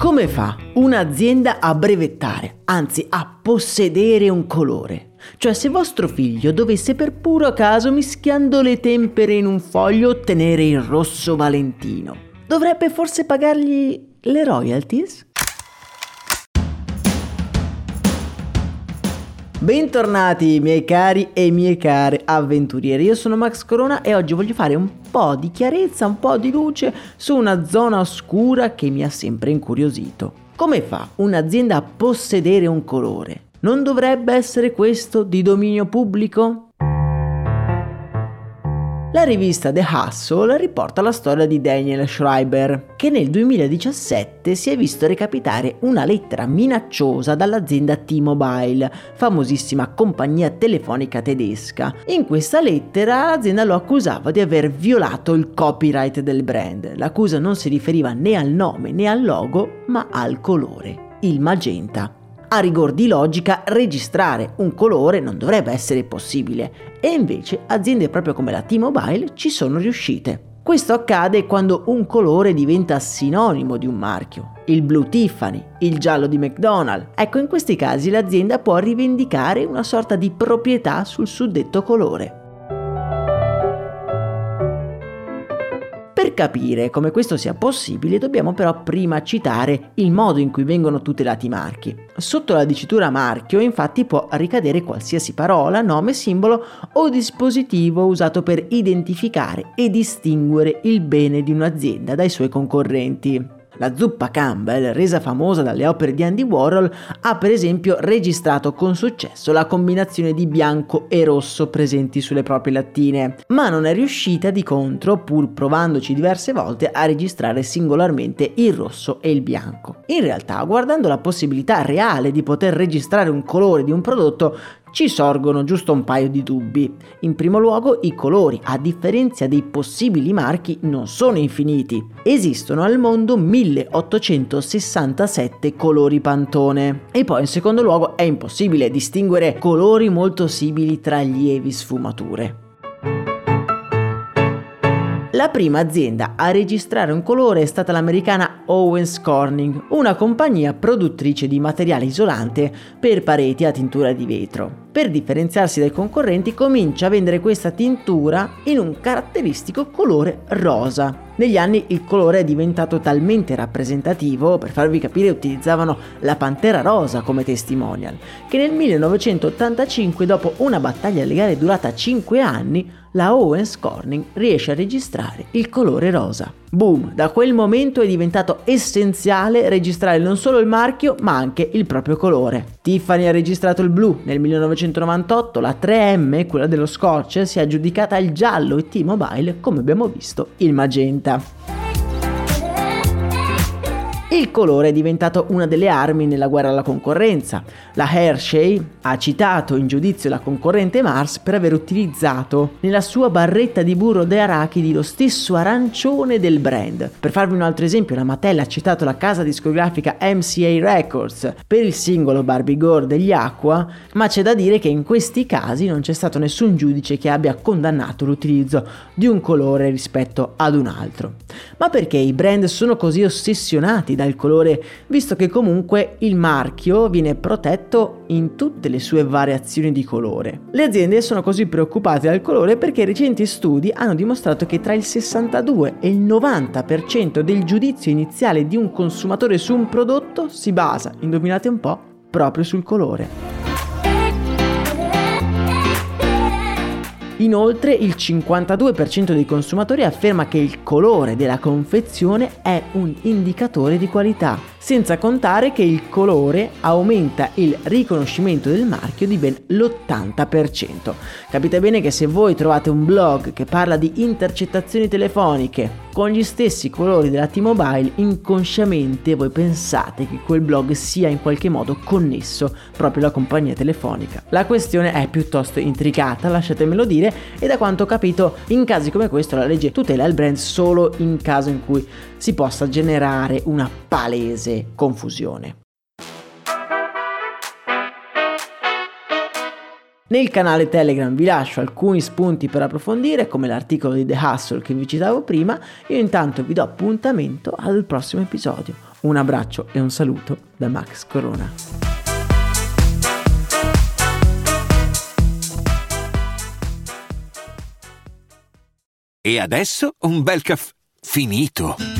Come fa un'azienda a brevettare, anzi a possedere un colore? Cioè se vostro figlio dovesse per puro caso mischiando le tempere in un foglio ottenere il rosso valentino, dovrebbe forse pagargli le royalties? Bentornati miei cari e mie care avventurieri, io sono Max Corona e oggi voglio fare un po' di chiarezza, un po' di luce su una zona oscura che mi ha sempre incuriosito. Come fa un'azienda a possedere un colore? Non dovrebbe essere questo di dominio pubblico? La rivista The Hustle riporta la storia di Daniel Schreiber, che nel 2017 si è visto recapitare una lettera minacciosa dall'azienda T-Mobile, famosissima compagnia telefonica tedesca. In questa lettera l'azienda lo accusava di aver violato il copyright del brand. L'accusa non si riferiva né al nome né al logo, ma al colore, il magenta. A rigor di logica, registrare un colore non dovrebbe essere possibile e invece aziende proprio come la T-Mobile ci sono riuscite. Questo accade quando un colore diventa sinonimo di un marchio. Il blu Tiffany, il giallo di McDonald's. Ecco, in questi casi l'azienda può rivendicare una sorta di proprietà sul suddetto colore. Capire come questo sia possibile dobbiamo però prima citare il modo in cui vengono tutelati i marchi. Sotto la dicitura marchio infatti può ricadere qualsiasi parola, nome, simbolo o dispositivo usato per identificare e distinguere il bene di un'azienda dai suoi concorrenti. La zuppa Campbell, resa famosa dalle opere di Andy Warhol, ha per esempio registrato con successo la combinazione di bianco e rosso presenti sulle proprie lattine, ma non è riuscita di contro, pur provandoci diverse volte, a registrare singolarmente il rosso e il bianco. In realtà, guardando la possibilità reale di poter registrare un colore di un prodotto, ci sorgono giusto un paio di dubbi. In primo luogo, i colori, a differenza dei possibili marchi, non sono infiniti. Esistono al mondo 1867 colori pantone. E poi, in secondo luogo, è impossibile distinguere colori molto simili tra lievi sfumature. La prima azienda a registrare un colore è stata l'americana Owens Corning, una compagnia produttrice di materiale isolante per pareti a tintura di vetro. Per differenziarsi dai concorrenti comincia a vendere questa tintura in un caratteristico colore rosa. Negli anni il colore è diventato talmente rappresentativo, per farvi capire utilizzavano la pantera rosa come testimonial, che nel 1985, dopo una battaglia legale durata 5 anni, la Owens Corning riesce a registrare il colore rosa. Boom, da quel momento è diventato essenziale registrare non solo il marchio ma anche il proprio colore. Tiffany ha registrato il blu nel 1998, la 3M, quella dello Scotch, si è aggiudicata il giallo e T-Mobile, come abbiamo visto, il magenta. Il colore è diventato una delle armi nella guerra alla concorrenza. La Hershey ha citato in giudizio la concorrente Mars per aver utilizzato nella sua barretta di burro de arachidi lo stesso arancione del brand. Per farvi un altro esempio, la Mattel ha citato la casa discografica MCA Records per il singolo Barbie Gore degli Aqua, ma c'è da dire che in questi casi non c'è stato nessun giudice che abbia condannato l'utilizzo di un colore rispetto ad un altro. Ma perché i brand sono così ossessionati dal colore, visto che comunque il marchio viene protetto in tutte le sue variazioni di colore. Le aziende sono così preoccupate dal colore perché recenti studi hanno dimostrato che tra il 62 e il 90% del giudizio iniziale di un consumatore su un prodotto si basa, indovinate un po', proprio sul colore. Inoltre il 52% dei consumatori afferma che il colore della confezione è un indicatore di qualità senza contare che il colore aumenta il riconoscimento del marchio di ben l'80%. Capite bene che se voi trovate un blog che parla di intercettazioni telefoniche con gli stessi colori della T-Mobile, inconsciamente voi pensate che quel blog sia in qualche modo connesso proprio alla compagnia telefonica. La questione è piuttosto intricata, lasciatemelo dire, e da quanto ho capito in casi come questo la legge tutela il brand solo in caso in cui si possa generare una palese confusione. Nel canale Telegram vi lascio alcuni spunti per approfondire, come l'articolo di The Hustle che vi citavo prima. Io intanto vi do appuntamento al prossimo episodio. Un abbraccio e un saluto da Max Corona. E adesso un bel caffè finito.